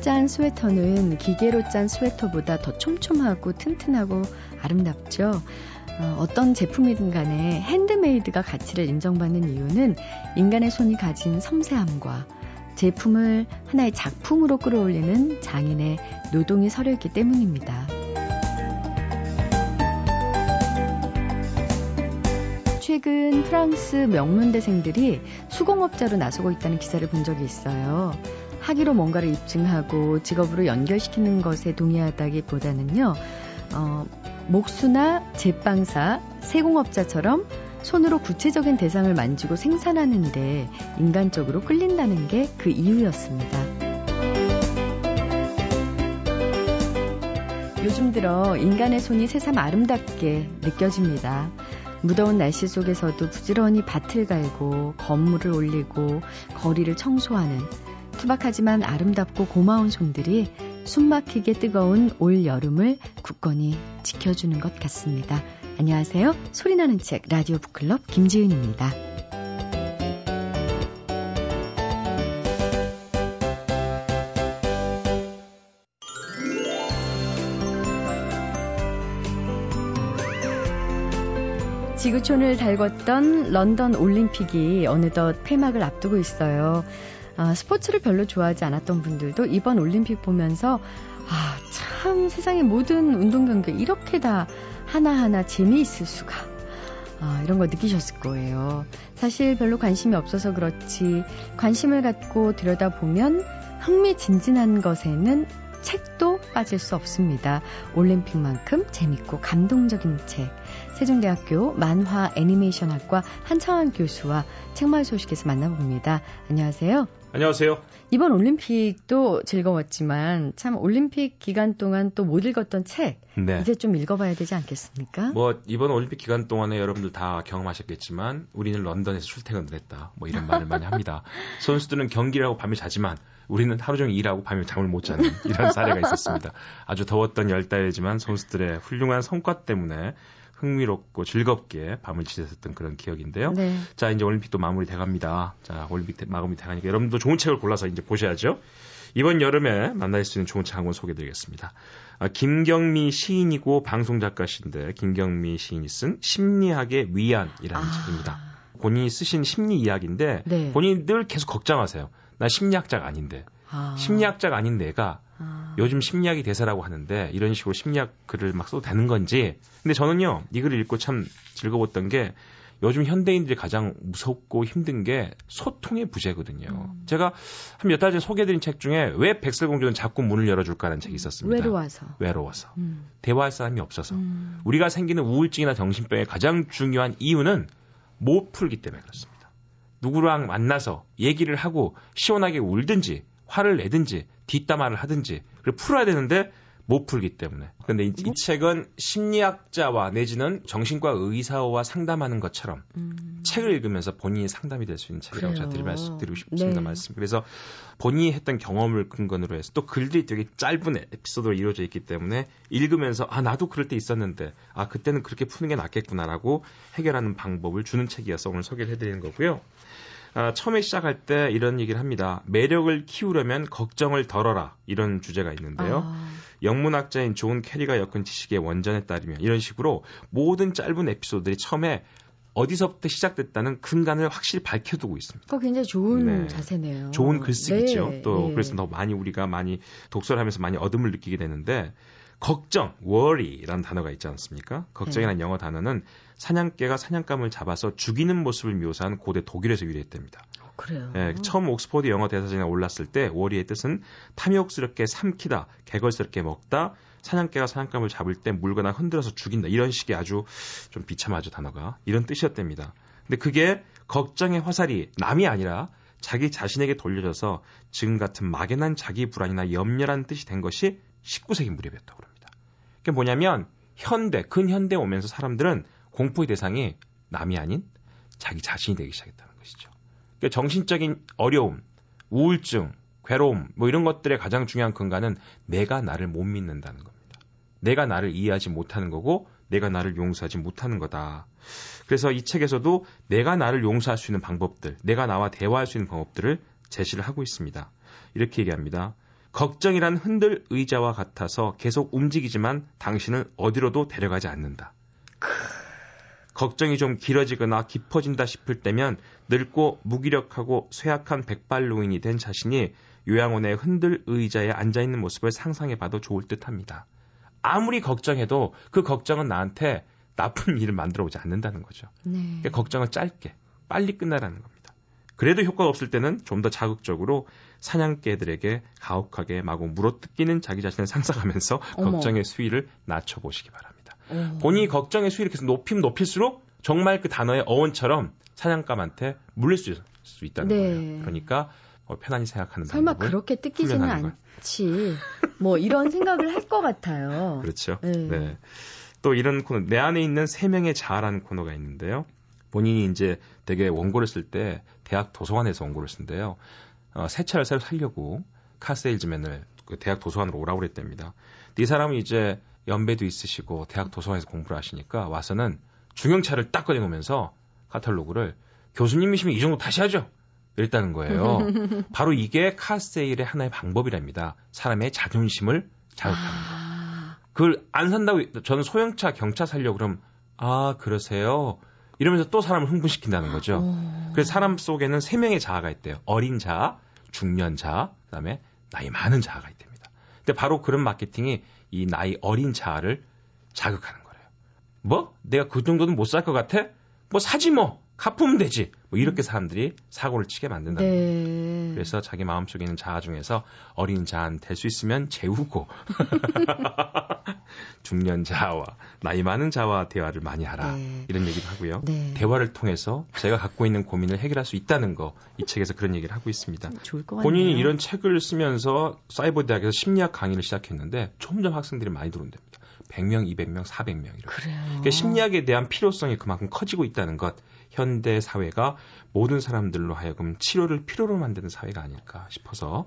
짠 스웨터는 기계로 짠 스웨터보다 더 촘촘하고 튼튼하고 아름답죠. 어, 떤 제품이든 간에 핸드메이드가 가치를 인정받는 이유는 인간의 손이 가진 섬세함과 제품을 하나의 작품으로 끌어올리는 장인의 노동이 서려 있기 때문입니다. 최근 프랑스 명문대생들이 수공업자로 나서고 있다는 기사를 본 적이 있어요. 학위로 뭔가를 입증하고 직업으로 연결시키는 것에 동의하다기보다는요, 어, 목수나 제빵사, 세공업자처럼 손으로 구체적인 대상을 만지고 생산하는데 인간적으로 끌린다는 게 그 이유였습니다. 요즘 들어 인간의 손이 새삼 아름답게 느껴집니다. 무더운 날씨 속에서도 부지런히 밭을 갈고 건물을 올리고 거리를 청소하는 투박하지만 아름답고 고마운 손들이 숨막히게 뜨거운 올 여름을 굳건히 지켜주는 것 같습니다. 안녕하세요. 소리나는 책 라디오 북클럽 김지은입니다. 지구촌을 달궜던 런던 올림픽이 어느덧 폐막을 앞두고 있어요. 아, 스포츠를 별로 좋아하지 않았던 분들도 이번 올림픽 보면서 아, 참 세상의 모든 운동 경기 이렇게 다 하나하나 재미있을 수가. 아, 이런 거 느끼셨을 거예요. 사실 별로 관심이 없어서 그렇지 관심을 갖고 들여다보면 흥미진진한 것에는 책도 빠질 수 없습니다. 올림픽만큼 재밌고 감동적인 책. 세종대학교 만화 애니메이션학과 한창환 교수와 책마을 소식에서 만나봅니다. 안녕하세요. 안녕하세요. 이번 올림픽도 즐거웠지만 참 올림픽 기간 동안 또 못 읽었던 책 네. 이제 좀 읽어봐야 되지 않겠습니까? 뭐 이번 올림픽 기간 동안에 여러분들 다 경험하셨겠지만 우리는 런던에서 출퇴근을 했다. 뭐 이런 말을 많이 합니다. 선수들은 경기를 하고 밤에 자지만 우리는 하루 종일 일하고 밤에 잠을 못 자는 이런 사례가 있었습니다. 아주 더웠던 열 달이지만 선수들의 훌륭한 성과 때문에 흥미롭고 즐겁게 밤을 지냈었던 그런 기억인데요. 네. 자, 이제 올림픽도 마무리 돼갑니다. 자, 올림픽 마무리 돼가니까 여러분도 좋은 책을 골라서 이제 보셔야죠. 이번 여름에 만날 수 있는 좋은 책한권 소개드리겠습니다. 아, 김경미 시인이고 방송작가신데 김경미 시인이 쓴 심리학의 위안이라는 아. 책입니다. 본인이 쓰신 심리 이야기인데 네. 본인이 늘 계속 걱정하세요. 나 심리학자가 아닌데. 아. 심리학자가 아닌 내가 아. 요즘 심리학이 대세라고 하는데 이런 식으로 심리학 글을 막 써도 되는 건지. 근데 저는요, 이 글을 읽고 참 즐거웠던 게 요즘 현대인들이 가장 무섭고 힘든 게 소통의 부재거든요. 음. 제가 한 몇 달 전에 소개해드린 책 중에 왜 백설공주는 자꾸 문을 열어줄까라는 책이 있었습니다. 외로워서. 외로워서. 음. 대화할 사람이 없어서. 음. 우리가 생기는 우울증이나 정신병의 가장 중요한 이유는 못 풀기 때문에 그렇습니다. 누구랑 만나서 얘기를 하고 시원하게 울든지 화를 내든지 뒷담화를 하든지 그걸 풀어야 되는데 못 풀기 때문에. 근데 이, 이 뭐? 책은 심리학자와 내지는 정신과 의사와 상담하는 것처럼 음. 책을 읽으면서 본인이 상담이 될 수 있는 책이라고 제가 드리, 드리고 싶습니다. 네. 말씀. 그래서 본인이 했던 경험을 근거로 해서 또 글들이 되게 짧은 에피소드로 이루어져 있기 때문에 읽으면서 아 나도 그럴 때 있었는데 아 그때는 그렇게 푸는 게 낫겠구나라고 해결하는 방법을 주는 책이어서 오늘 소개를 해드리는 거고요. 아, 처음에 시작할 때 이런 얘기를 합니다. 매력을 키우려면 걱정을 덜어라. 이런 주제가 있는데요. 아. 영문학자인 존 캐리가 엮은 지식의 원전에 따르면 이런 식으로 모든 짧은 에피소드들이 처음에 어디서부터 시작됐다는 근간을 확실히 밝혀두고 있습니다. 그거 굉장히 좋은 네. 자세네요. 좋은 글쓰기죠. 네. 또 네. 그래서 더 많이 우리가 많이 독서를 하면서 많이 얻음을 느끼게 되는데 걱정, worry라는 단어가 있지 않습니까? 걱정이라는 네. 영어 단어는 사냥개가 사냥감을 잡아서 죽이는 모습을 묘사한 고대 독일에서 유래했답니다. 어, 그래요. 예, 처음 옥스퍼드 영어 대사전에 올랐을 때 워리의 뜻은 탐욕스럽게 삼키다, 개걸스럽게 먹다, 사냥개가 사냥감을 잡을 때 물거나 흔들어서 죽인다 이런 식의 아주 좀 비참하죠 단어가 이런 뜻이었답니다. 근데 그게 걱정의 화살이 남이 아니라 자기 자신에게 돌려져서 지금 같은 막연한 자기 불안이나 염려라는 뜻이 된 것이 19세기 무렵이었다고 그럽니다. 그게 뭐냐면 현대, 근현대 오면서 사람들은 공포의 대상이 남이 아닌 자기 자신이 되기 시작했다는 것이죠. 그러니까 정신적인 어려움, 우울증, 괴로움, 뭐 이런 것들의 가장 중요한 근간은 내가 나를 못 믿는다는 겁니다. 내가 나를 이해하지 못하는 거고, 내가 나를 용서하지 못하는 거다. 그래서 이 책에서도 내가 나를 용서할 수 있는 방법들, 내가 나와 대화할 수 있는 방법들을 제시를 하고 있습니다. 이렇게 얘기합니다. 걱정이란 흔들 의자와 같아서 계속 움직이지만 당신은 어디로도 데려가지 않는다. 걱정이 좀 길어지거나 깊어진다 싶을 때면 늙고 무기력하고 쇠약한 백발노인이 된 자신이 요양원의 흔들 의자에 앉아 있는 모습을 상상해 봐도 좋을 듯 합니다. 아무리 걱정해도 그 걱정은 나한테 나쁜 일을 만들어 오지 않는다는 거죠. 네. 그러니까 걱정을 짧게, 빨리 끝나라는 겁니다. 그래도 효과가 없을 때는 좀 더 자극적으로 사냥개들에게 가혹하게 마구 물어뜯기는 자기 자신을 상상하면서 어머. 걱정의 수위를 낮춰보시기 바랍니다. 어. 본인이 걱정의 수위를 계속 높이면 높일수록 정말 그 단어의 어원처럼 사냥감한테 물릴 수, 수 있다는 네. 거예요. 그러니까 어, 편안히 생각하는 설마 그렇게 뜯기지는 않지. 뭐 이런 생각을 할 것 같아요. 그렇죠. 네. 네. 또 이런 코너 내 안에 있는 세 명의 자라는 코너가 있는데요. 본인이 이제 되게 원고를 쓸 때 대학 도서관에서 원고를 쓴대요. 어, 새 차를 새로 살려고 카세일즈맨을 그 대학 도서관으로 오라고 그랬답니다. 이 사람은 이제 연배도 있으시고 대학 도서관에서 공부를 하시니까 와서는 중형차를 딱 꺼내놓으면서 카탈로그를 교수님이시면 이 정도 다시 하죠. 이랬다는 거예요. 바로 이게 카세일의 하나의 방법이랍니다. 사람의 자존심을 자극하는 거. 아... 그걸 안 산다고 저는 소형차 경차 살려고 그럼 아 그러세요. 이러면서 또 사람을 흥분시킨다는 거죠. 오... 그래서 사람 속에는 세 명의 자아가 있대요. 어린 자아, 중년 자아, 그다음에 나이 많은 자아가 있답니다. 근데 바로 그런 마케팅이 이 나이 어린 자아를 자극하는 거예요. 뭐? 내가 그 정도는 못 살 것 같아? 뭐 사지 뭐. 갚으면 되지. 뭐 이렇게 사람들이 사고를 치게 만든다는 네. 거예요. 그래서 자기 마음속에 있는 자아 중에서 어린 자한 될 수 있으면 재우고 중년 자아와 나이 많은 자와 대화를 많이 하라. 네. 이런 얘기를 하고요. 네. 대화를 통해서 제가 갖고 있는 고민을 해결할 수 있다는 거 이 책에서 그런 얘기를 하고 있습니다. 본인이 이런 책을 쓰면서 사이버 대학에서 심리학 강의를 시작했는데 점점 학생들이 많이 들어온답니다. 100명, 200명, 400명 이렇게. 그래요. 그러니까 심리학에 대한 필요성이 그만큼 커지고 있다는 것. 현대 사회가 모든 사람들로 하여금 치료를 필요로 만드는 사회가 아닐까 싶어서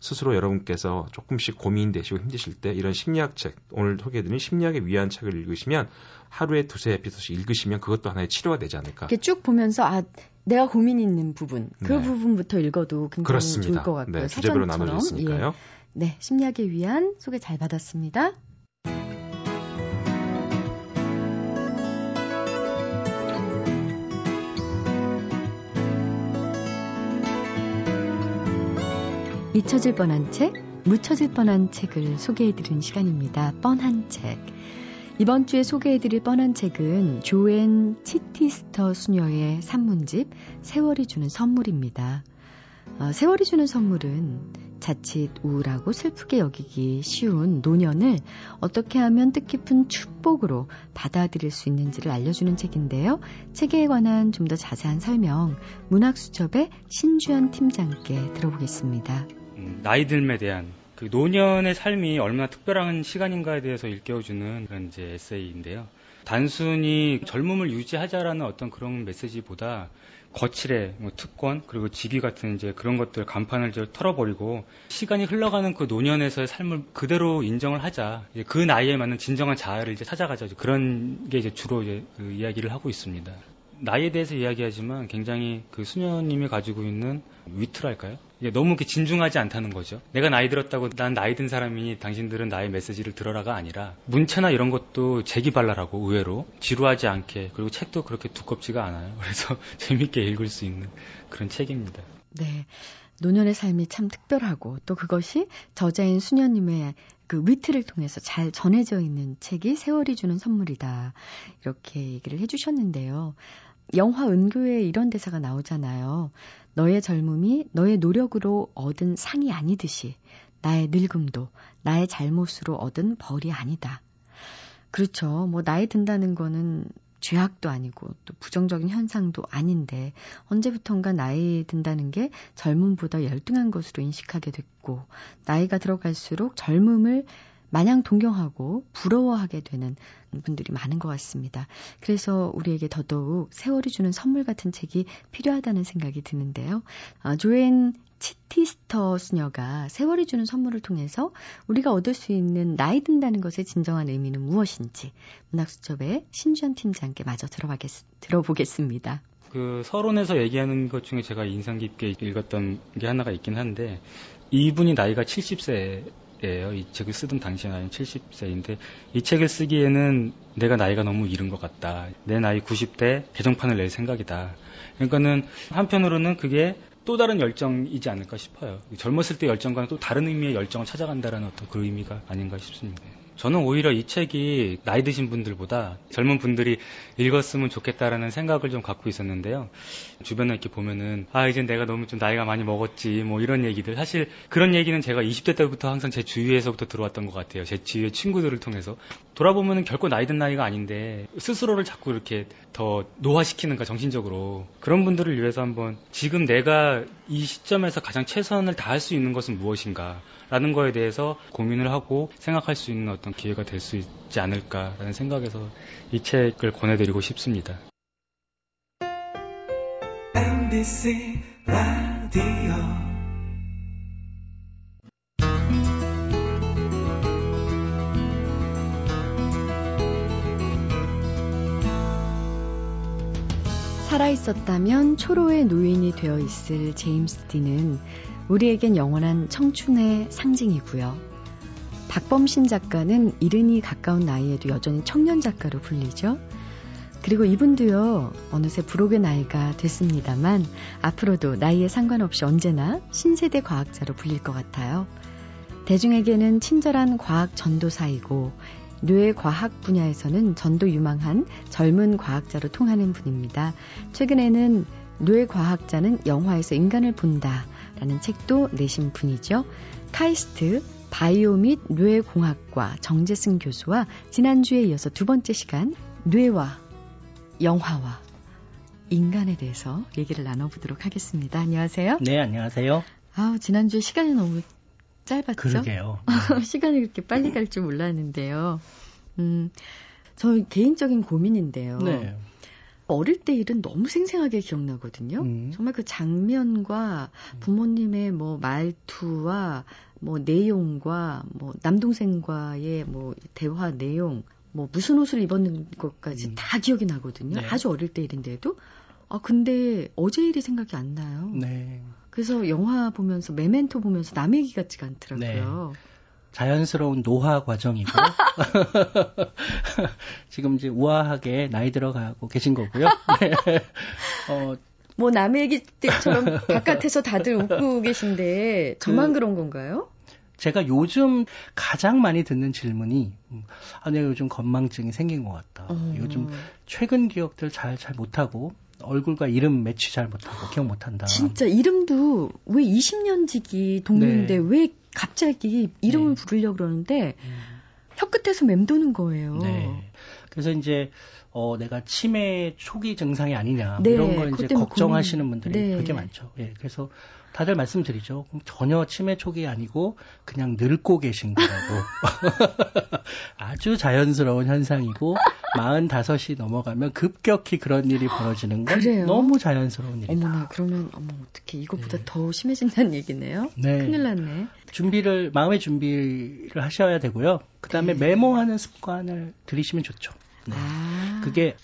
스스로 여러분께서 조금씩 고민되시고 힘드실 때 이런 심리학 책, 오늘 소개해드린 심리학에 위한 책을 읽으시면 하루에 두세 에피소드 읽으시면 그것도 하나의 치료가 되지 않을까. 이렇게 쭉 보면서 아 내가 고민 있는 부분 그 네. 부분부터 읽어도 굉장히 그렇습니다. 좋을 것 같고요. 네, 주제별로 나눠져 있으니까요. 예. 네, 심리학에 위한 소개 잘 받았습니다. 잊혀질 뻔한 책, 묻혀질 뻔한 책을 소개해드린 시간입니다. 뻔한 책. 이번 주에 소개해드릴 뻔한 책은 조앤 치티스터 수녀의 산문집 세월이 주는 선물입니다. 어, 세월이 주는 선물은 자칫 우울하고 슬프게 여기기 쉬운 노년을 어떻게 하면 뜻깊은 축복으로 받아들일 수 있는지를 알려주는 책인데요. 책에 관한 좀 더 자세한 설명 문학수첩의 신주연 팀장께 들어보겠습니다. 음, 나이 들에 대한 그 노년의 삶이 얼마나 특별한 시간인가에 대해서 일깨워주는 그런 이제 에세이인데요. 단순히 젊음을 유지하자라는 어떤 그런 메시지보다 거칠의 뭐 특권 그리고 직위 같은 이제 그런 것들 간판을 이제 털어버리고 시간이 흘러가는 그 노년에서의 삶을 그대로 인정을 하자 그 나이에 맞는 진정한 자아를 이제 찾아가자 그런 게 이제 주로 이제 그 이야기를 하고 있습니다. 나이에 대해서 이야기하지만 굉장히 그 수녀님이 가지고 있는 위트랄까요? 너무 이렇게 진중하지 않다는 거죠. 내가 나이 들었다고 난 나이 든 사람이니 당신들은 나의 메시지를 들어라가 아니라 문체나 이런 것도 재기발랄하고 의외로 지루하지 않게 그리고 책도 그렇게 두껍지가 않아요. 그래서 재밌게 읽을 수 있는 그런 책입니다. 네. 노년의 삶이 참 특별하고 또 그것이 저자인 수녀님의 그 위트를 통해서 잘 전해져 있는 책이 세월이 주는 선물이다. 이렇게 얘기를 해주셨는데요. 영화 은교에 이런 대사가 나오잖아요. 너의 젊음이 너의 노력으로 얻은 상이 아니듯이 나의 늙음도 나의 잘못으로 얻은 벌이 아니다. 그렇죠. 뭐 나이 든다는 거는 죄악도 아니고 또 부정적인 현상도 아닌데 언제부턴가 나이 든다는 게 젊음보다 열등한 것으로 인식하게 됐고 나이가 들어갈수록 젊음을 마냥 동경하고 부러워하게 되는 분들이 많은 것 같습니다. 그래서 우리에게 더더욱 세월이 주는 선물 같은 책이 필요하다는 생각이 드는데요. 어, 조앤 치티스터 수녀가 세월이 주는 선물을 통해서 우리가 얻을 수 있는 나이 든다는 것의 진정한 의미는 무엇인지 문학수첩의 신주현 팀장께 마저 들어보겠습니다. 그 서론에서 얘기하는 것 중에 제가 인상 깊게 읽었던 게 하나가 있긴 한데 이분이 나이가 70세 예요. 이 책을 쓰던 당시에 나이는 70세인데 이 책을 쓰기에는 내가 나이가 너무 이른 것 같다. 내 나이 90대 개정판을 낼 생각이다. 그러니까는 한편으로는 그게 또 다른 열정이지 않을까 싶어요. 젊었을 때 열정과는 또 다른 의미의 열정을 찾아간다라는 어떤 그 의미가 아닌가 싶습니다. 저는 오히려 이 책이 나이 드신 분들보다 젊은 분들이 읽었으면 좋겠다라는 생각을 좀 갖고 있었는데요. 주변에 이렇게 보면은 아 이제 내가 너무 좀 나이가 많이 먹었지 뭐 이런 얘기들 사실 그런 얘기는 제가 20대 때부터 항상 제 주위에서부터 들어왔던 것 같아요. 제 주위의 친구들을 통해서 돌아보면은 결코 나이 든 나이가 아닌데 스스로를 자꾸 이렇게 더 노화시키는가 정신적으로 그런 분들을 위해서 한번 지금 내가 이 시점에서 가장 최선을 다할 수 있는 것은 무엇인가 라는 거에 대해서 고민을 하고 생각할 수 있는 어떤 기회가 될 수 있지 않을까라는 생각에서 이 책을 권해드리고 싶습니다. MBC 라디오 살아있었다면 초로의 노인이 되어 있을 제임스 디는 우리에겐 영원한 청춘의 상징이고요. 박범신 작가는 이른이 가까운 나이에도 여전히 청년 작가로 불리죠. 그리고 이분도요, 어느새 부록의 나이가 됐습니다만, 앞으로도 나이에 상관없이 언제나 신세대 과학자로 불릴 것 같아요. 대중에게는 친절한 과학 전도사이고, 뇌 과학 분야에서는 전도 유망한 젊은 과학자로 통하는 분입니다. 최근에는 뇌 과학자는 영화에서 인간을 본다. 라는 책도 내신 분이죠. 카이스트 바이오 및 뇌공학과 정재승 교수와 지난주에 이어서 두 번째 시간 뇌와 영화와 인간에 대해서 얘기를 나눠보도록 하겠습니다. 안녕하세요. 네, 안녕하세요. 아우, 지난주에 시간이 너무 짧았죠? 그러게요. 시간이 그렇게 빨리 갈 줄 몰랐는데요. 음, 저 개인적인 고민인데요. 네. 어릴 때 일은 너무 생생하게 기억나거든요. 음. 정말 그 장면과 부모님의 뭐 말투와 뭐 내용과 뭐 남동생과의 뭐 대화 내용, 뭐 무슨 옷을 입었는 것까지 음. 다 기억이 나거든요. 네. 아주 어릴 때 일인데도. 아 근데 어제 일이 생각이 안 나요. 네. 그래서 영화 보면서 메멘토 보면서 남의 얘기 같지가 않더라고요. 네. 자연스러운 노화 과정이고 지금 이제 우아하게 나이 들어가고 계신 거고요. 네. 어, 뭐 남의 얘기처럼 바깥에서 다들 웃고 계신데 저만 그, 그런 건가요? 제가 요즘 가장 많이 듣는 질문이 음, 아 내가 요즘 건망증이 생긴 것 같다. 어. 요즘 최근 기억들 잘 잘 못하고 얼굴과 이름 매치 잘 못하고 기억 못한다. 진짜 이름도 왜 20년 지기 동료인데 네. 왜 갑자기 이름을 네. 부르려고 그러는데 음. 혀끝에서 맴도는 거예요. 네. 그래서 이제 어 내가 치매 초기 증상이 아니냐 뭐 네, 이런 걸 이제 걱정하시는 고민... 분들이 네. 되게 많죠. 예. 그래서 다들 말씀드리죠. 전혀 치매 초기 아니고 그냥 늙고 계신 거라고. 아주 자연스러운 현상이고 45이 넘어가면 급격히 그런 일이 벌어지는 건 그래요? 너무 자연스러운 일이다. 어머나 그러면 어머 어떻게 이것보다 네. 더 심해진다는 얘기네요. 네. 큰일 났네. 준비를 마음의 준비를 하셔야 되고요. 그다음에 네. 메모하는 습관을 들이시면 좋죠. 네. 아. 그게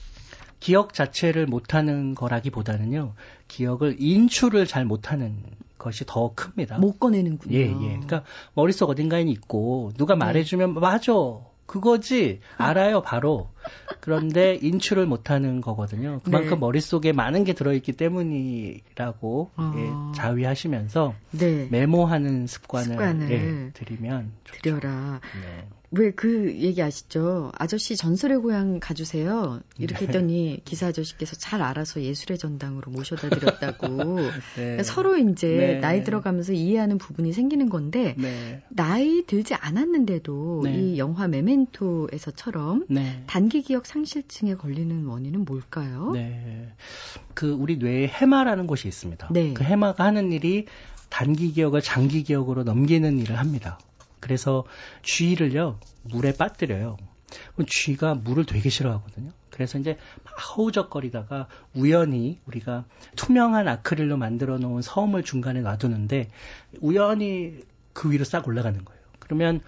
기억 자체를 못하는 거라기보다는요, 기억을 인출을 잘 못하는 것이 더 큽니다. 못 꺼내는군요. 예, 예. 그러니까 머릿속 어딘가에 있고 누가 네. 말해주면 맞아. 그거지 알아요 바로 그런데 인출을 못하는 거거든요 그만큼 네. 머릿속에 많은 게 들어있기 때문이라고 어. 예, 자위하시면서 네. 메모하는 습관을, 습관을 예, 들이면 들여라 네. 왜 그 얘기 아시죠? 아저씨 전설의 고향 가주세요. 이렇게 네. 했더니 기사 아저씨께서 잘 알아서 예술의 전당으로 모셔다 드렸다고. 네. 그러니까 서로 이제 네. 나이 들어가면서 이해하는 부분이 생기는 건데 네. 나이 들지 않았는데도 네. 이 영화 메멘토에서처럼 네. 단기 기억 상실증에 걸리는 원인은 뭘까요? 네. 그 우리 뇌에 해마라는 곳이 있습니다. 그 해마가 하는 일이 단기 기억을 장기 기억으로 넘기는 일을 합니다. 그래서 쥐를요 물에 빠뜨려요. 쥐가 물을 되게 싫어하거든요. 그래서 이제 막 허우적거리다가 우연히 우리가 투명한 아크릴로 만들어 놓은 섬을 중간에 놔두는데 우연히 그 위로 싹 올라가는 거예요. 그러면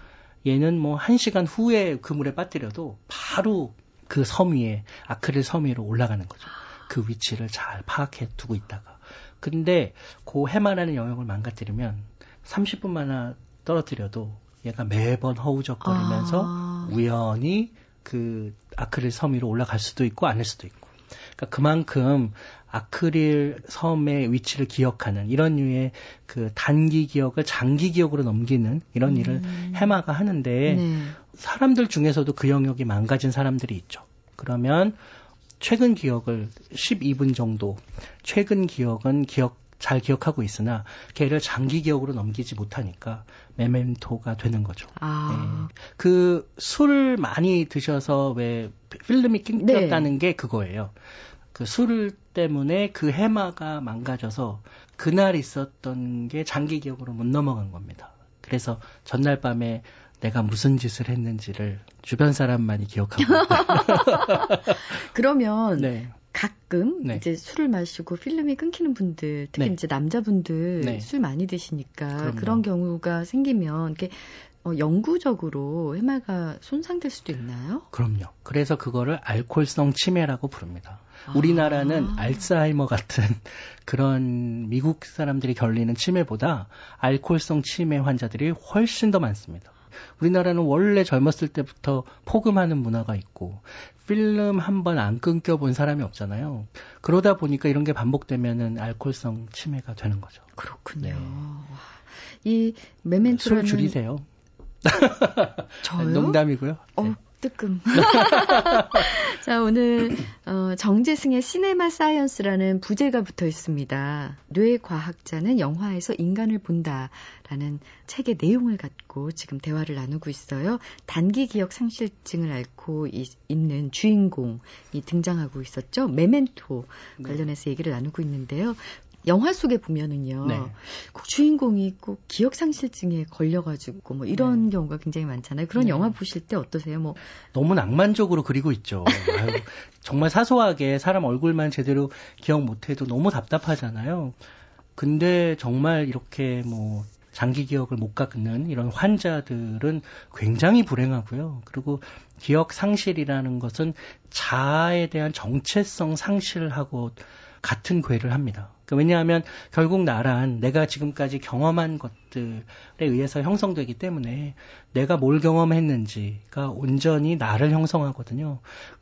얘는 뭐 한 시간 후에 그 물에 빠뜨려도 바로 그 섬 위에 아크릴 섬 위로 올라가는 거죠. 그 위치를 잘 파악해 두고 있다가 근데 그 해마라는 영역을 망가뜨리면 30분 만 떨어뜨려도 얘가 매번 허우적거리면서 아. 우연히 그 아크릴 섬 위로 올라갈 수도 있고 아닐 수도 있고. 그러니까 그만큼 아크릴 섬의 위치를 기억하는 이런 류의 그 단기 기억을 장기 기억으로 넘기는 이런 음. 일을 해마가 하는데 네. 사람들 중에서도 그 영역이 망가진 사람들이 있죠. 그러면 최근 기억을 12분 정도, 최근 기억은 기억 잘 기억하고 있으나 걔를 장기 기억으로 넘기지 못하니까 메멘토가 되는 거죠. 아. 네. 그술 많이 드셔서 왜 필름이 끊겼다는 네. 게 그거예요. 그 술 때문에 그 해마가 망가져서 그날 있었던 게 장기 기억으로 못 넘어간 겁니다. 그래서 전날 밤에 내가 무슨 짓을 했는지를 주변 사람만이 기억하고 그러면 네. 가끔 네. 이제 술을 마시고 필름이 끊기는 분들, 특히 네. 이제 남자분들 네. 술 많이 드시니까 그럼요. 그런 경우가 생기면 이렇게 어, 영구적으로 해마가 손상될 수도 있나요? 그럼요. 그래서 그거를 알코올성 치매라고 부릅니다. 아. 우리나라는 알츠하이머 같은 그런 미국 사람들이 걸리는 치매보다 알코올성 치매 환자들이 훨씬 더 많습니다. 우리나라는 원래 젊었을 때부터 포금하는 문화가 있고 필름 한 번 안 끊겨 본 사람이 없잖아요. 그러다 보니까 이런 게 반복되면은 알코올성 치매가 되는 거죠. 그렇군요. 네. 이 메멘토라는 술 줄이세요. 저요? 농담이고요. 어, 네. 뜨끔. 자, 오늘 어, 정재승의 시네마 사이언스라는 부제가 붙어 있습니다. 뇌 과학자는 영화에서 인간을 본다라는 책의 내용을 갖고 지금 대화를 나누고 있어요. 단기 기억 상실증을 앓고 있, 는 주인공이 등장하고 있었죠. 메멘토 네. 관련해서 얘기를 나누고 있는데요. 영화 속에 보면은요, 네. 꼭 주인공이 꼭 기억 상실증에 걸려 가지고 뭐 이런 네. 경우가 굉장히 많잖아요. 그런 네. 영화 보실 때 어떠세요? 뭐 너무 낭만적으로 그리고 있죠. 아유, 정말 사소하게 사람 얼굴만 제대로 기억 못 해도 너무 답답하잖아요. 근데 정말 이렇게 뭐 장기 기억을 못 갖는 이런 환자들은 굉장히 불행하고요. 그리고 기억 상실이라는 것은 자아에 대한 정체성 상실하고 같은 궤를 합니다. 그 왜냐하면 결국 나란 내가 지금까지 경험한 것들에 의해서 형성되기 때문에 내가 뭘 경험했는지가 온전히 나를 형성하거든요.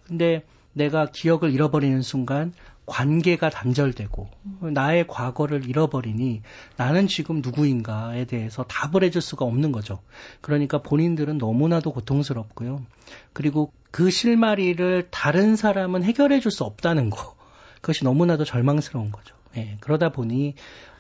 근데 내가 기억을 잃어버리는 순간 관계가 단절되고 나의 과거를 잃어버리니 나는 지금 누구인가에 대해서 답을 해줄 수가 없는 거죠. 그러니까 본인들은 너무나도 고통스럽고요. 그리고 그 실마리를 다른 사람은 해결해 줄 수 없다는 거. 그것이 너무나도 절망스러운 거죠. 예, 그러다 보니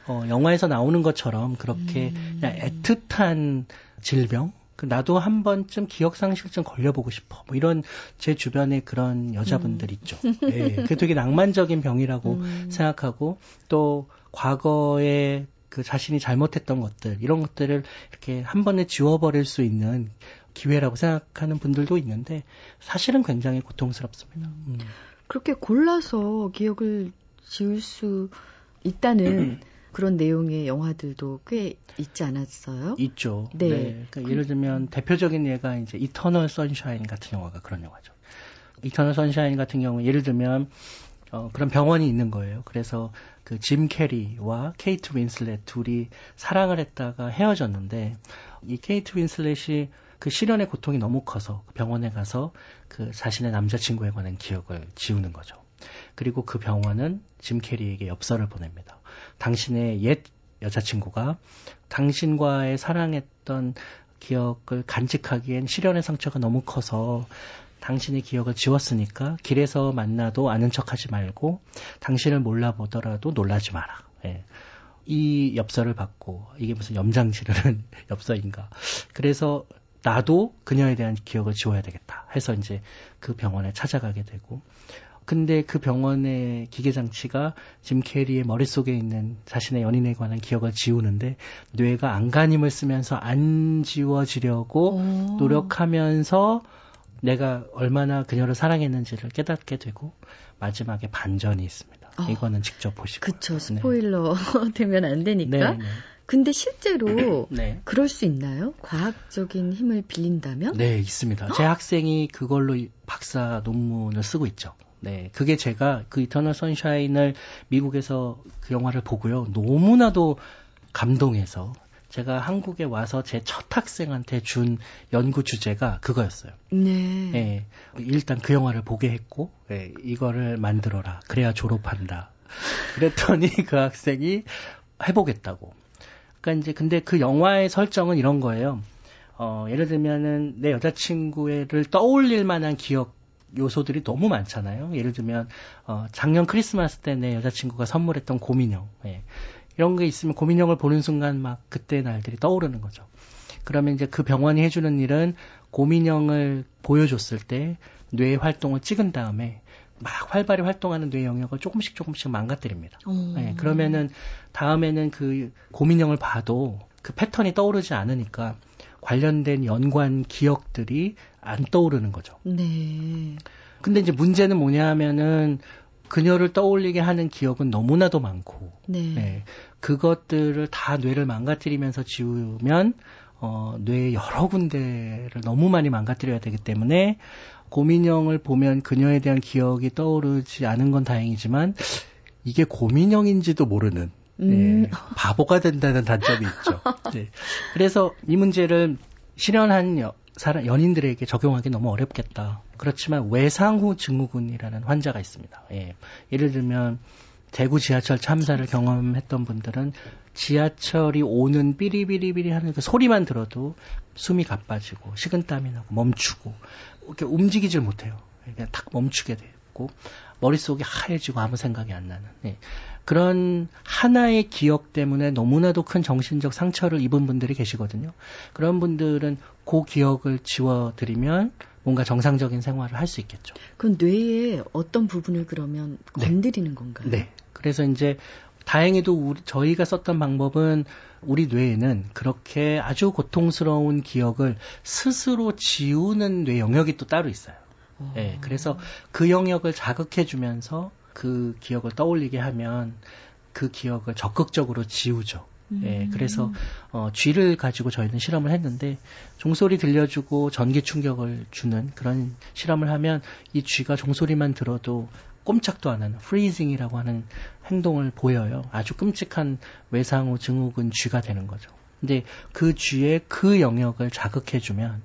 어, 영화에서 나오는 것처럼 그렇게 음. 그냥 애틋한 질병, 그 나도 한 번쯤 기억상실증 걸려보고 싶어. 뭐 이런 제 주변에 그런 여자분들 음. 있죠. 예, 그게 되게 낭만적인 병이라고 음. 생각하고 또 과거에 그 자신이 잘못했던 것들 이런 것들을 이렇게 한 번에 지워버릴 수 있는 기회라고 생각하는 분들도 있는데 사실은 굉장히 고통스럽습니다. 음. 그렇게 골라서 기억을 지울 수 있다는 그런 내용의 영화들도 꽤 있지 않았어요? 있죠. 네. 네. 그러니까 그... 예를 들면 대표적인 예가 이제 이터널 선샤인 같은 영화가 그런 영화죠. 이터널 선샤인 같은 경우 예를 들면 어, 그런 병원이 있는 거예요. 그래서 그 짐 캐리와 케이트 윈슬렛 둘이 사랑을 했다가 헤어졌는데 이 케이트 윈슬렛이 그 실연의 고통이 너무 커서 그 병원에 가서 그 자신의 남자친구에 관한 기억을 지우는 거죠. 그리고 그 병원은 짐 캐리에게 엽서를 보냅니다. 당신의 옛 여자친구가 당신과의 사랑했던 기억을 간직하기엔 실연의 상처가 너무 커서 당신의 기억을 지웠으니까 길에서 만나도 아는 척 하지 말고 당신을 몰라보더라도 놀라지 마라. 예. 이 엽서를 받고 이게 무슨 염장 지르는 엽서인가. 그래서 나도 그녀에 대한 기억을 지워야 되겠다 해서 이제 그 병원에 찾아가게 되고 근데 그 병원의 기계 장치가 짐 캐리의 머릿속에 있는 자신의 연인에 관한 기억을 지우는데 뇌가 안간힘을 쓰면서 안 지워지려고 오. 노력하면서 내가 얼마나 그녀를 사랑했는지를 깨닫게 되고 마지막에 반전이 있습니다. 어. 이거는 직접 보시고. 그쵸. 네. 스포일러 네. 되면 안 되니까. 네, 네. 근데 실제로 네. 그럴 수 있나요? 과학적인 힘을 빌린다면? 네, 있습니다. 제 학생이 그걸로 박사 논문을 쓰고 있죠. 네, 그게 제가 그 이터널 선샤인을 미국에서 그 영화를 보고요. 너무나도 감동해서 제가 한국에 와서 제 첫 학생한테 준 연구 주제가 그거였어요. 네. 네 일단 그 영화를 보게 했고, 네, 이거를 만들어라. 그래야 졸업한다. 그랬더니 그 학생이 해보겠다고. 그러니까 이제 근데 그 영화의 설정은 이런 거예요. 어, 예를 들면은 내 여자친구를 떠올릴 만한 기억 요소들이 너무 많잖아요. 예를 들면 어, 작년 크리스마스 때 내 여자친구가 선물했던 고민형 예. 이런 게 있으면 고민형을 보는 순간 막 그때 날들이 떠오르는 거죠. 그러면 이제 그 병원이 해주는 일은 고민형을 보여줬을 때 뇌 활동을 찍은 다음에 막 활발히 활동하는 뇌 영역을 조금씩 조금씩 망가뜨립니다. 네, 그러면은 다음에는 그 고민형을 봐도 그 패턴이 떠오르지 않으니까 관련된 연관 기억들이 안 떠오르는 거죠. 네. 근데 이제 문제는 뭐냐 하면은 그녀를 떠올리게 하는 기억은 너무나도 많고, 네. 네. 그것들을 다 뇌를 망가뜨리면서 지우면, 어, 뇌의 여러 군데를 너무 많이 망가뜨려야 되기 때문에, 고민형을 보면 그녀에 대한 기억이 떠오르지 않은 건 다행이지만, 이게 고민형인지도 모르는, 음. 네, 바보가 된다는 단점이 있죠. 네. 그래서 이 문제를 실현한 여, 사람, 연인들에게 적용하기 너무 어렵겠다. 그렇지만 외상후 증후군이라는 환자가 있습니다. 예. 예를 들면 대구 지하철 참사를 경험했던 분들은 지하철이 오는 삐리비리비리 하는 그 소리만 들어도 숨이 가빠지고 식은땀이 나고 멈추고 이렇게 움직이질 못해요. 그냥 탁 멈추게 되고 머릿속이 하얘지고 아무 생각이 안 나는. 예. 그런 하나의 기억 때문에 너무나도 큰 정신적 상처를 입은 분들이 계시거든요. 그런 분들은 그 기억을 지워드리면 뭔가 정상적인 생활을 할 수 있겠죠. 그건 뇌의 어떤 부분을 그러면 네. 건드리는 네. 건가요? 네. 그래서 이제 다행히도 우리, 저희가 썼던 방법은 우리 뇌에는 그렇게 아주 고통스러운 기억을 스스로 지우는 뇌 영역이 또 따로 있어요. 예, 네, 그래서 그 영역을 자극해주면서 그 기억을 떠올리게 하면 그 기억을 적극적으로 지우죠. 음. 예, 그래서 어, 쥐를 가지고 저희는 실험을 했는데 종소리 들려주고 전기 충격을 주는 그런 실험을 하면 이 쥐가 종소리만 들어도 꼼짝도 안 하는 프리징이라고 하는 행동을 보여요. 아주 끔찍한 외상후 증후군 쥐가 되는 거죠. 근데 그 쥐의 그 영역을 자극해주면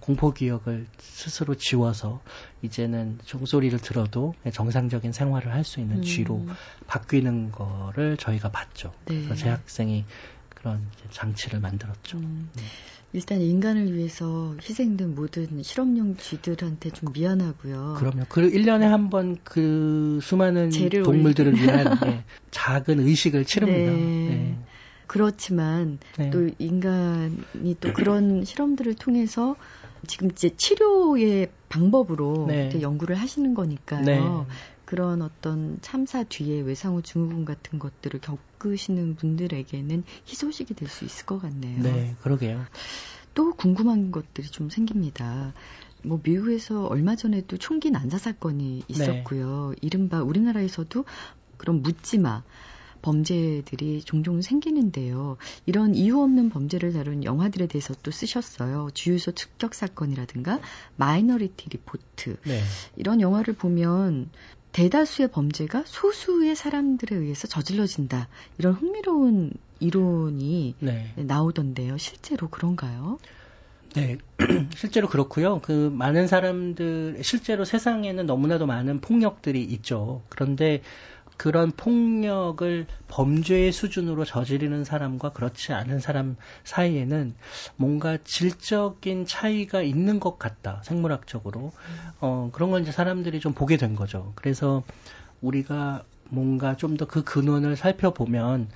공포 기억을 스스로 지워서 이제는 종소리를 들어도 정상적인 생활을 할 수 있는 음. 쥐로 바뀌는 거를 저희가 봤죠. 네. 그래서 제 학생이 그런 장치를 만들었죠. 음. 네. 일단 인간을 위해서 희생된 모든 실험용 쥐들한테 좀 미안하고요. 그럼요. 그 1년에 한 번 그 수많은 동물들을 위한 네, 작은 의식을 치릅니다. 네. 네. 그렇지만 네. 또 인간이 또 그런 실험들을 통해서 지금 이제 치료의 방법으로 네. 연구를 하시는 거니까요. 네. 그런 어떤 참사 뒤에 외상후 증후군 같은 것들을 겪으시는 분들에게는 희소식이 될 수 있을 것 같네요. 네, 그러게요. 또 궁금한 것들이 좀 생깁니다. 뭐 미국에서 얼마 전에도 총기 난사 사건이 네. 있었고요. 네. 이른바 우리나라에서도 그런 묻지마 범죄들이 종종 생기는데요. 이런 이유 없는 범죄를 다룬 영화들에 대해서 또 쓰셨어요. 주유소 습격 사건이라든가 마이너리티 리포트. 네. 이런 영화를 보면 대다수의 범죄가 소수의 사람들에 의해서 저질러진다. 이런 흥미로운 이론이 네. 나오던데요. 실제로 그런가요? 네, 실제로 그렇고요. 그 많은 사람들 실제로 세상에는 너무나도 많은 폭력들이 있죠. 그런데 그런 폭력을 범죄의 수준으로 저지르는 사람과 그렇지 않은 사람 사이에는 뭔가 질적인 차이가 있는 것 같다. 생물학적으로. 어, 그런 걸 이제 사람들이 좀 보게 된 거죠. 그래서 우리가 뭔가 좀 더 그 근원을 살펴보면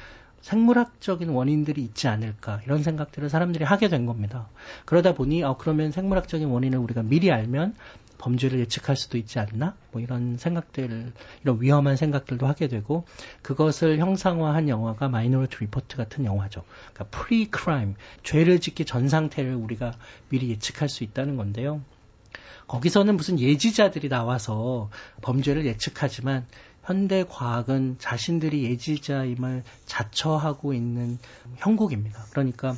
생물학적인 원인들이 있지 않을까 이런 생각들을 사람들이 하게 된 겁니다. 그러다 보니 어 그러면 생물학적인 원인을 우리가 미리 알면 범죄를 예측할 수도 있지 않나? 뭐 이런 생각들, 이런 위험한 생각들도 하게 되고 그것을 형상화한 영화가 마이너리티 리포트 같은 영화죠. 그러니까 pre-crime, 죄를 짓기 전 상태를 우리가 미리 예측할 수 있다는 건데요. 거기서는 무슨 예지자들이 나와서 범죄를 예측하지만 현대 과학은 자신들이 예지자임을 자처하고 있는 형국입니다. 그러니까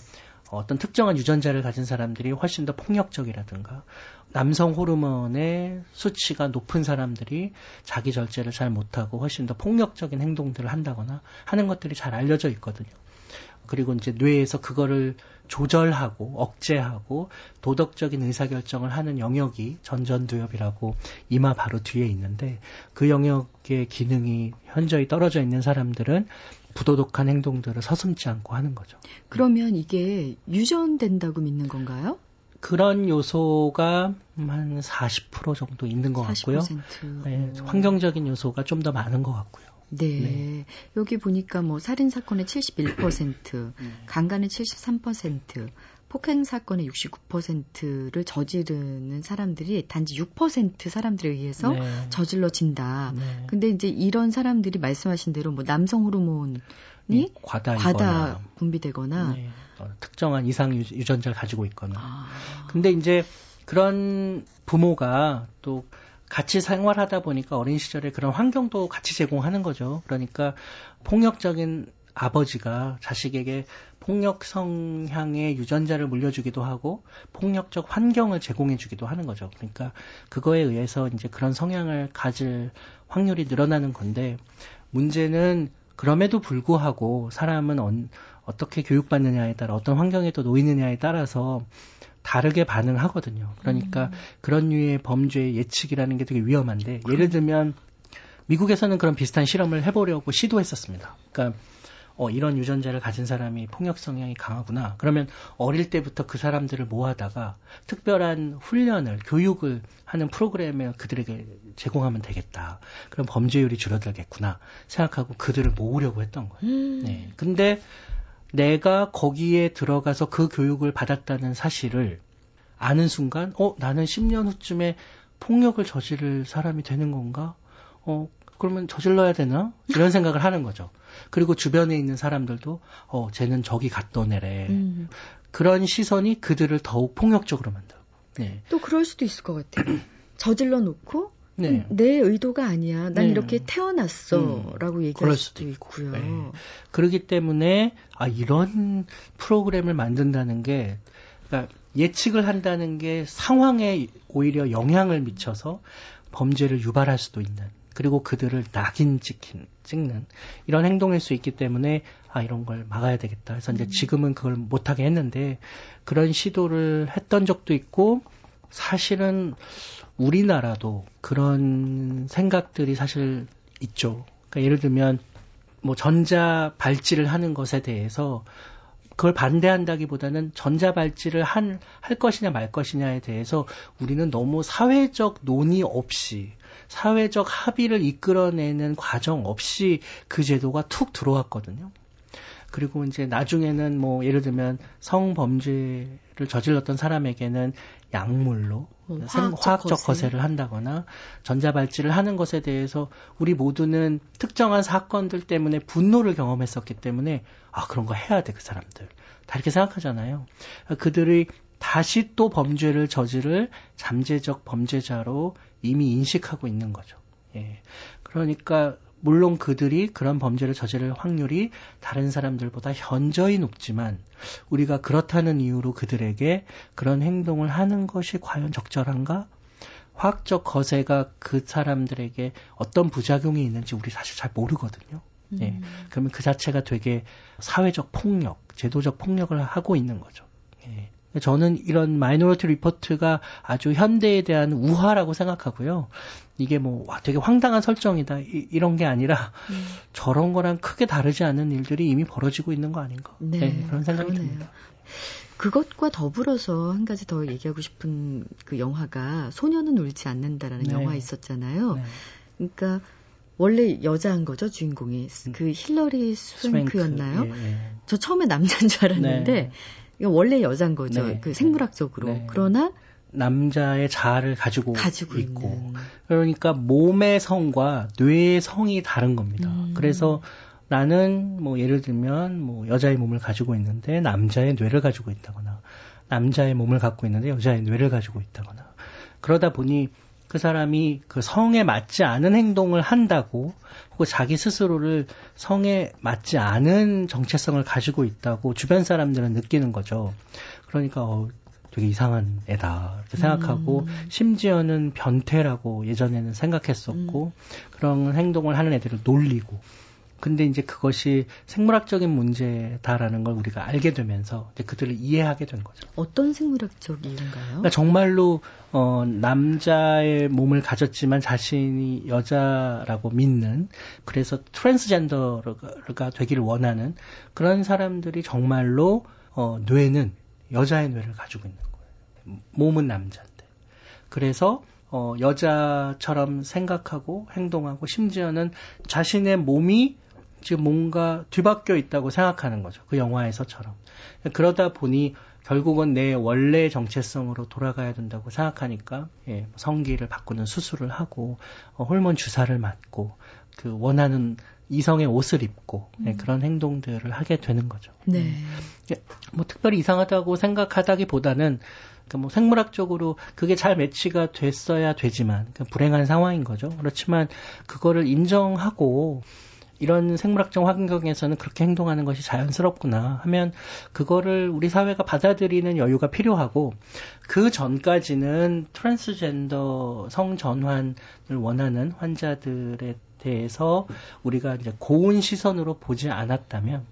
어떤 특정한 유전자를 가진 사람들이 훨씬 더 폭력적이라든가 남성 호르몬의 수치가 높은 사람들이 자기 절제를 잘 못하고 훨씬 더 폭력적인 행동들을 한다거나 하는 것들이 잘 알려져 있거든요. 그리고 이제 뇌에서 그거를 조절하고 억제하고 도덕적인 의사결정을 하는 영역이 전전두엽이라고 이마 바로 뒤에 있는데 그 영역의 기능이 현저히 떨어져 있는 사람들은 부도덕한 행동들을 서슴지 않고 하는 거죠. 그러면 이게 유전된다고 믿는 건가요? 그런 요소가 한 40% 정도 있는 것 40%. 같고요. 네, 환경적인 요소가 좀 더 많은 것 같고요. 네. 네. 여기 보니까 뭐 살인 사건의 71%, 네. 강간의 73%, 폭행 사건의 69%를 저지르는 사람들이 단지 6% 사람들에 의해서 네. 저질러진다. 네. 근데 이제 이런 사람들이 말씀하신 대로 뭐 남성 호르몬이 네, 과다, 과다 분비되거나 네. 어, 특정한 이상 유전자를 가지고 있거나. 아. 근데 이제 그런 부모가 또 같이 생활하다 보니까 어린 시절에 그런 환경도 같이 제공하는 거죠. 그러니까 폭력적인 아버지가 자식에게 폭력 성향의 유전자를 물려주기도 하고 폭력적 환경을 제공해주기도 하는 거죠. 그러니까 그거에 의해서 이제 그런 성향을 가질 확률이 늘어나는 건데 문제는 그럼에도 불구하고 사람은 언, 어떻게 교육받느냐에 따라 어떤 환경에 또 놓이느냐에 따라서 다르게 반응하거든요. 그러니까 음. 그런 류의 범죄의 예측이라는 게 되게 위험한데 예를 들면 미국에서는 그런 비슷한 실험을 해보려고 시도했었습니다. 그러니까 어, 이런 유전자를 가진 사람이 폭력 성향이 강하구나. 그러면 어릴 때부터 그 사람들을 모아다가 특별한 훈련을, 교육을 하는 프로그램을 그들에게 제공하면 되겠다. 그럼 범죄율이 줄어들겠구나 생각하고 그들을 모으려고 했던 거예요. 음. 네. 근데 내가 거기에 들어가서 그 교육을 받았다는 사실을 아는 순간, 어, 나는 10년 후쯤에 폭력을 저지를 사람이 되는 건가? 어, 그러면 저질러야 되나? 이런 생각을 하는 거죠. 그리고 주변에 있는 사람들도, 어, 쟤는 저기 갔던 애래. 음. 그런 시선이 그들을 더욱 폭력적으로 만들고. 네. 또 그럴 수도 있을 것 같아요. 저질러 놓고 네. 내 의도가 아니야. 난 네. 이렇게 태어났어라고 음, 얘기할 수도, 수도 있고요. 네. 그렇기 때문에 아 이런 프로그램을 만든다는 게 그러니까 예측을 한다는 게 상황에 오히려 영향을 미쳐서 범죄를 유발할 수도 있는 그리고 그들을 낙인 찍힌, 찍는 이런 행동일 수 있기 때문에 아 이런 걸 막아야 되겠다. 그래서 이제 음. 지금은 그걸 못하게 했는데 그런 시도를 했던 적도 있고 사실은 우리나라도 그런 생각들이 사실 있죠. 그러니까 예를 들면 뭐 전자 발찌를 하는 것에 대해서 그걸 반대한다기보다는 전자 발찌를 한, 할 것이냐 말 것이냐에 대해서 우리는 너무 사회적 논의 없이 사회적 합의를 이끌어내는 과정 없이 그 제도가 툭 들어왔거든요. 그리고 이제 나중에는 뭐 예를 들면 성범죄를 저질렀던 사람에게는 약물로 음, 화학적, 화학적 거세. 를 한다거나 전자발찌를 하는 것에 대해서 우리 모두는 특정한 사건들 때문에 분노를 경험했었기 때문에 아 그런 거 해야 돼 그 사람들 다 이렇게 생각하잖아요. 그들이 다시 또 범죄를 저지를 잠재적 범죄자로 이미 인식하고 있는 거죠. 예. 그러니까 물론 그들이 그런 범죄를 저지를 확률이 다른 사람들보다 현저히 높지만 우리가 그렇다는 이유로 그들에게 그런 행동을 하는 것이 과연 적절한가? 화학적 거세가 그 사람들에게 어떤 부작용이 있는지 우리 사실 잘 모르거든요. 예. 음. 그러면 그 자체가 되게 사회적 폭력, 제도적 폭력을 하고 있는 거죠. 예. 저는 이런 마이너리티 리포트가 아주 현대에 대한 우화라고 생각하고요. 이게 뭐 와, 되게 황당한 설정이다 이런 게 아니라 음. 저런 거랑 크게 다르지 않은 일들이 이미 벌어지고 있는 거 아닌가 네, 네, 그런 생각이 그러네요. 듭니다. 그것과 더불어서 한 가지 더 얘기하고 싶은 그 영화가 소녀는 울지 않는다라는 네. 영화 있었잖아요. 네. 그러니까 원래 여자인 거죠 주인공이 음. 그 힐러리 스랭크였나요? 예, 예. 저 처음에 남자인 줄 알았는데 네. 이거 원래 여자인 거죠. 네. 그 생물학적으로. 네. 그러나 남자의 자아를 가지고, 가지고 있고 있는. 그러니까 몸의 성과 뇌의 성이 다른 겁니다. 음. 그래서 나는 뭐 예를 들면 뭐 여자의 몸을 가지고 있는데 남자의 뇌를 가지고 있다거나 남자의 몸을 갖고 있는데 여자의 뇌를 가지고 있다거나 그러다 보니 그 사람이 그 성에 맞지 않은 행동을 한다고 혹은 자기 스스로를 성에 맞지 않은 정체성을 가지고 있다고 주변 사람들은 느끼는 거죠. 그러니까 어, 되게 이상한 애다 이렇게 생각하고 음. 심지어는 변태라고 예전에는 생각했었고 음. 그런 행동을 하는 애들을 놀리고 근데 이제 그것이 생물학적인 문제다라는 걸 우리가 알게 되면서 이제 그들을 이해하게 된 거죠. 어떤 생물학적인가요? 그러니까 정말로 어 남자의 몸을 가졌지만 자신이 여자라고 믿는 그래서 트랜스젠더가 되기를 원하는 그런 사람들이 정말로 어 뇌는 여자의 뇌를 가지고 있는 거예요. 몸은 남자인데. 그래서 어, 여자처럼 생각하고 행동하고 심지어는 자신의 몸이 지금 뭔가 뒤바뀌어 있다고 생각하는 거죠. 그 영화에서처럼. 그러다 보니 결국은 내 원래 정체성으로 돌아가야 된다고 생각하니까 예, 성기를 바꾸는 수술을 하고 어, 호르몬 주사를 맞고 그 원하는 이성의 옷을 입고 예, 음. 예, 그런 행동들을 하게 되는 거죠. 네. 음. 예, 뭐 특별히 이상하다고 생각하다기보다는 그뭐 생물학적으로 그게 잘 매치가 됐어야 되지만 그 불행한 상황인 거죠. 그렇지만 그거를 인정하고 이런 생물학적 환경에서는 그렇게 행동하는 것이 자연스럽구나 하면 그거를 우리 사회가 받아들이는 여유가 필요하고 그 전까지는 트랜스젠더 성전환을 원하는 환자들에 대해서 우리가 이제 고운 시선으로 보지 않았다면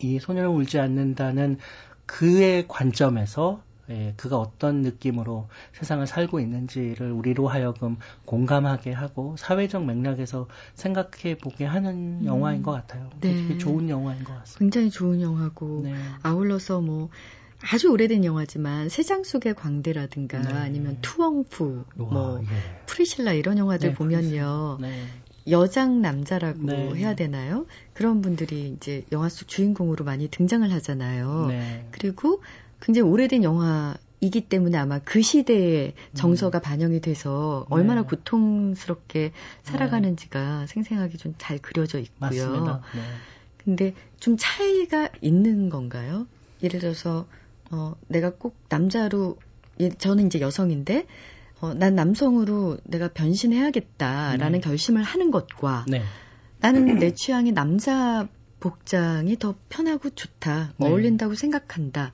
이 소년을 울지 않는다는 그의 관점에서 예, 그가 어떤 느낌으로 세상을 살고 있는지를 우리로 하여금 공감하게 하고 사회적 맥락에서 생각해 보게 하는 음. 영화인 것 같아요. 네. 되게 좋은 영화인 것 같습니다. 굉장히 좋은 영화고 네. 아울러서 뭐 아주 오래된 영화지만 세장 속의 광대라든가 네. 아니면 투엉푸, 뭐 예. 프리실라 이런 영화들 네, 보면요. 네. 여장 남자라고 네. 해야 되나요? 그런 분들이 이제 영화 속 주인공으로 많이 등장을 하잖아요. 네. 그리고 굉장히 오래된 영화이기 때문에 아마 그 시대의 정서가 음. 반영이 돼서 네. 얼마나 고통스럽게 살아가는지가 네. 생생하게 좀 잘 그려져 있고요. 맞습니다. 네. 근데 좀 차이가 있는 건가요? 예를 들어서 어 내가 꼭 남자로 예, 저는 이제 여성인데 어, 난 남성으로 내가 변신해야겠다라는 음. 결심을 하는 것과 네. 나는 내 취향이 남자 복장이 더 편하고 좋다, 네. 어울린다고 생각한다.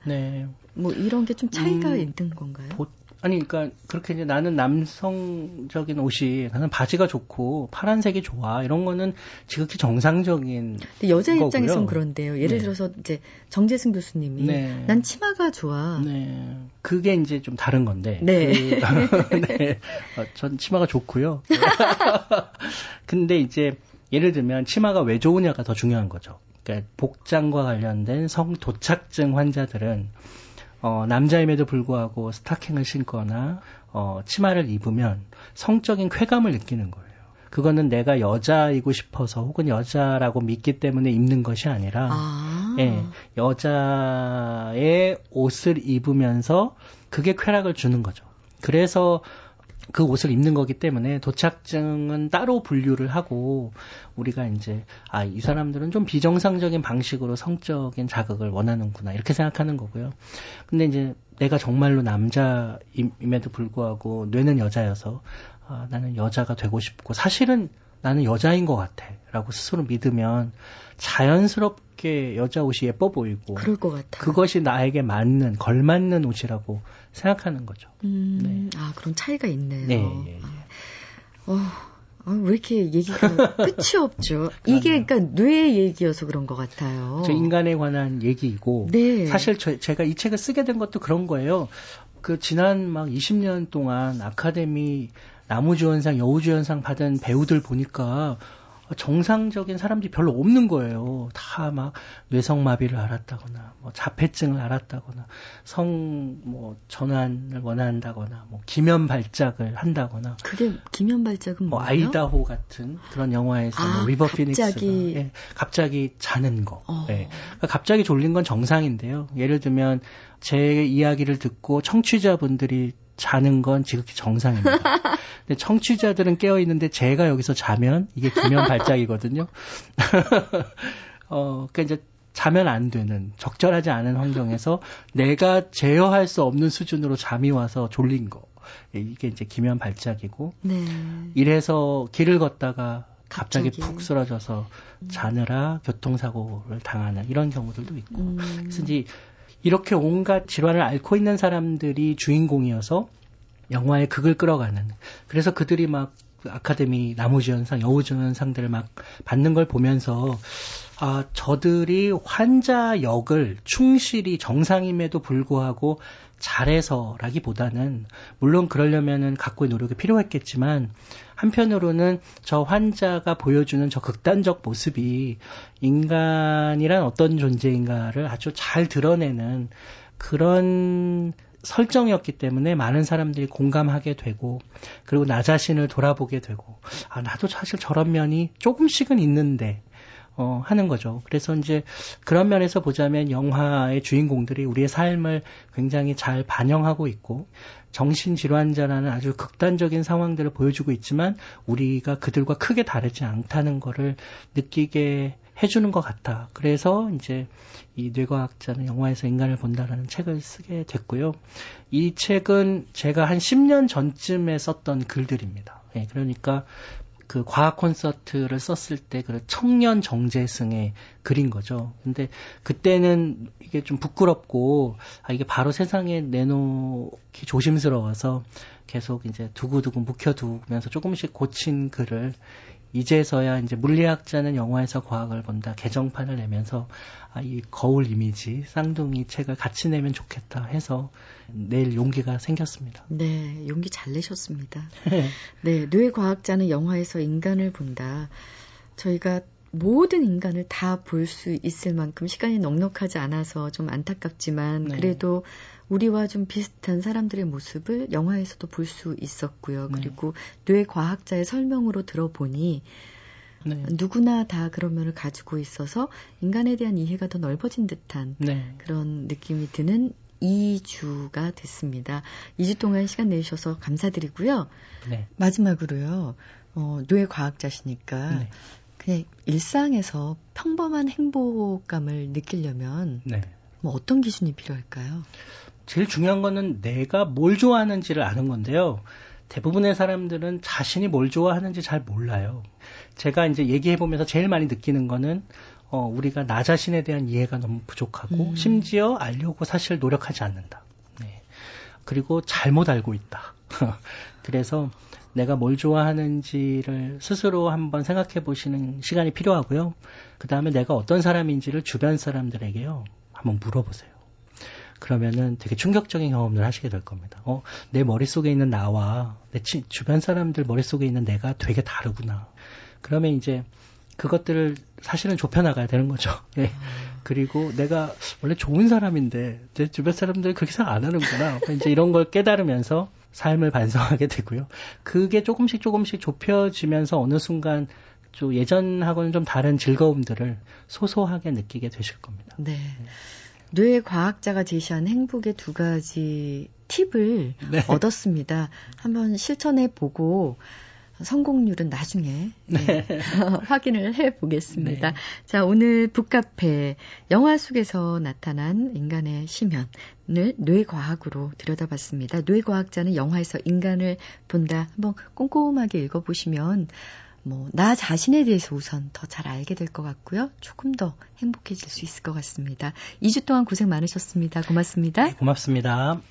네. 뭐 이런 게 좀 차이가 음, 있는 건가요? 보, 아니, 그러니까 그렇게 이제 나는 남성적인 옷이 나는 바지가 좋고 파란색이 좋아 이런 거는 지극히 정상적인. 여자 입장에선 그런데요. 예를 네. 들어서 이제 정재승 교수님이 네. 난 치마가 좋아. 네. 그게 이제 좀 다른 건데. 네. 그, 네. 어, 전 치마가 좋고요. 근데 이제 예를 들면 치마가 왜 좋으냐가 더 중요한 거죠. 그러니까 복장과 관련된 성 도착증 환자들은 어, 남자임에도 불구하고 스타킹을 신거나 어, 치마를 입으면 성적인 쾌감을 느끼는 거예요. 그거는 내가 여자이고 싶어서 혹은 여자라고 믿기 때문에 입는 것이 아니라 아. 예, 여자의 옷을 입으면서 그게 쾌락을 주는 거죠. 그래서 그 옷을 입는 거기 때문에 도착증은 따로 분류를 하고 우리가 이제 아 이 사람들은 좀 비정상적인 방식으로 성적인 자극을 원하는구나 이렇게 생각하는 거고요. 근데 이제 내가 정말로 남자임에도 불구하고 뇌는 여자여서 아, 나는 여자가 되고 싶고 사실은 나는 여자인 것 같아 라고 스스로 믿으면 자연스럽게 여자 옷이 예뻐 보이고 그럴 것 같아요. 그것이 나에게 맞는 걸맞는 옷이라고 생각하는 거죠. 음, 네. 아 그런 차이가 있네요. 네. 예, 예. 어, 아, 왜 이렇게 얘기가 끝이 없죠? 이게 그러니까 뇌 얘기여서 그런 것 같아요. 저 인간에 관한 얘기이고 네. 사실 저, 제가 이 책을 쓰게 된 것도 그런 거예요. 그 지난 막 20년 동안 아카데미 나무주연상, 여우주연상 받은 배우들 보니까 정상적인 사람들이 별로 없는 거예요. 다 막 뇌성마비를 알았다거나, 뭐 자폐증을 알았다거나, 성 뭐 전환을 원한다거나, 뭐 기면 발작을 한다거나. 그게 기면 발작은 뭐 뭐예요? 아이다호 같은 그런 영화에서 뭐 아, 뭐 리버 피닉스가 갑자기 예, 갑자기 자는 거. 어. 예. 그러니까 갑자기 졸린 건 정상인데요. 예를 들면 제 이야기를 듣고 청취자분들이 자는 건 지극히 정상입니다. 근데 청취자들은 깨어 있는데 제가 여기서 자면 이게 기면 발작이거든요. 어, 그러니까 이제 자면 안 되는 적절하지 않은 환경에서 내가 제어할 수 없는 수준으로 잠이 와서 졸린 거. 이게 이제 기면 발작이고 네. 이래서 길을 걷다가 갑자기, 갑자기. 푹 쓰러져서 음. 자느라 교통사고를 당하는 이런 경우들도 있고 음. 그래서 이제 이렇게 온갖 질환을 앓고 있는 사람들이 주인공이어서 영화의 극을 끌어가는. 그래서 그들이 막 아카데미 나무주연상, 여우주연상들을 막 받는 걸 보면서 아, 저들이 환자 역을 충실히 정상임에도 불구하고 잘해서라기보다는 물론 그러려면은 각고의 노력이 필요했겠지만 한편으로는 저 환자가 보여주는 저 극단적 모습이 인간이란 어떤 존재인가를 아주 잘 드러내는 그런 설정이었기 때문에 많은 사람들이 공감하게 되고 그리고 나 자신을 돌아보게 되고 아 나도 사실 저런 면이 조금씩은 있는데 어, 하는 거죠. 그래서 이제 그런 면에서 보자면 영화의 주인공들이 우리의 삶을 굉장히 잘 반영하고 있고 정신질환자라는 아주 극단적인 상황들을 보여주고 있지만 우리가 그들과 크게 다르지 않다는 거를 느끼게 해주는 것 같아. 그래서 이제 이 뇌과학자는 영화에서 인간을 본다라는 책을 쓰게 됐고요. 이 책은 제가 한 10년 전쯤에 썼던 글들입니다. 예, 그러니까 그 과학 콘서트를 썼을 때 그 청년 정재승의 글인 거죠. 근데 그때는 이게 좀 부끄럽고 아 이게 바로 세상에 내놓기 조심스러워서 계속 이제 두고두고 묵혀두면서 조금씩 고친 글을 이제서야 이제 물리학자는 영화에서 과학을 본다 개정판을 내면서 아, 이 거울 이미지 쌍둥이 책을 같이 내면 좋겠다 해서 낼 용기가 생겼습니다. 네, 용기 잘 내셨습니다. 네, 뇌 과학자는 영화에서 인간을 본다. 저희가 모든 인간을 다 볼 수 있을 만큼 시간이 넉넉하지 않아서 좀 안타깝지만 네. 그래도 우리와 좀 비슷한 사람들의 모습을 영화에서도 볼 수 있었고요. 네. 그리고 뇌 과학자의 설명으로 들어보니 네. 누구나 다 그런 면을 가지고 있어서 인간에 대한 이해가 더 넓어진 듯한 네. 그런 느낌이 드는 2주가 됐습니다. 2주 동안 시간 내주셔서 감사드리고요. 네. 마지막으로요. 어, 뇌 과학자시니까 네. 그냥 일상에서 평범한 행복감을 느끼려면 네. 뭐 어떤 기준이 필요할까요? 제일 중요한 거는 내가 뭘 좋아하는지를 아는 건데요. 대부분의 사람들은 자신이 뭘 좋아하는지 잘 몰라요. 제가 이제 얘기해 보면서 제일 많이 느끼는 거는 어, 우리가 나 자신에 대한 이해가 너무 부족하고 음. 심지어 알려고 사실 노력하지 않는다. 네. 그리고 잘못 알고 있다. 그래서 내가 뭘 좋아하는지를 스스로 한번 생각해 보시는 시간이 필요하고요. 그 다음에 내가 어떤 사람인지를 주변 사람들에게요. 한번 물어보세요. 그러면은 되게 충격적인 경험을 하시게 될 겁니다. 어, 내 머릿속에 있는 나와 내 치, 주변 사람들 머릿속에 있는 내가 되게 다르구나. 그러면 이제 그것들을 사실은 좁혀나가야 되는 거죠. 예. 그리고 내가 원래 좋은 사람인데 제 주변 사람들 그렇게 생각 안 하는구나. 이제 이런 걸 깨달으면서 삶을 반성하게 되고요. 그게 조금씩 조금씩 좁혀지면서 어느 순간 좀 예전하고는 좀 다른 즐거움들을 소소하게 느끼게 되실 겁니다. 네. 뇌 과학자가 제시한 행복의 두 가지 팁을 네. 얻었습니다. 한번 실천해 보고 성공률은 나중에 네. 네. 확인을 해 보겠습니다. 네. 자, 오늘 북카페 영화 속에서 나타난 인간의 심연을 뇌과학으로 들여다봤습니다. 뇌과학자는 영화에서 인간을 본다. 한번 꼼꼼하게 읽어보시면 뭐, 나 자신에 대해서 우선 더 잘 알게 될 것 같고요. 조금 더 행복해질 수 있을 것 같습니다. 2주 동안 고생 많으셨습니다. 고맙습니다. 네, 고맙습니다.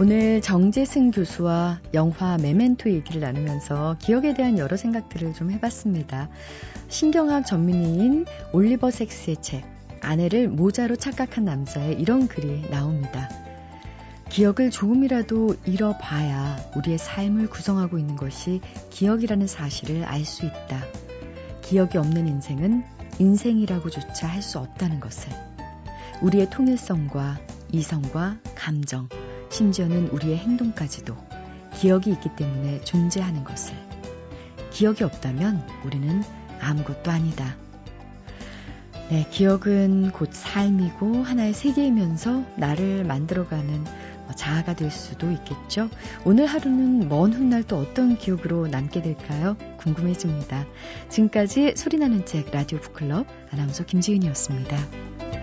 오늘 정재승 교수와 영화 메멘토 얘기를 나누면서 기억에 대한 여러 생각들을 좀 해봤습니다. 신경학 전문의인 올리버 섹스의 책, 아내를 모자로 착각한 남자의 이런 글이 나옵니다. 기억을 조금이라도 잃어봐야 우리의 삶을 구성하고 있는 것이 기억이라는 사실을 알 수 있다. 기억이 없는 인생은 인생이라고조차 할 수 없다는 것을. 우리의 통일성과 이성과 감정, 심지어는 우리의 행동까지도 기억이 있기 때문에 존재하는 것을. 기억이 없다면 우리는 아무것도 아니다. 네, 기억은 곧 삶이고 하나의 세계이면서 나를 만들어가는 자아가 될 수도 있겠죠. 오늘 하루는 먼 훗날 또 어떤 기억으로 남게 될까요? 궁금해집니다. 지금까지 소리나는 책 라디오 북클럽 아나운서 김지은이었습니다.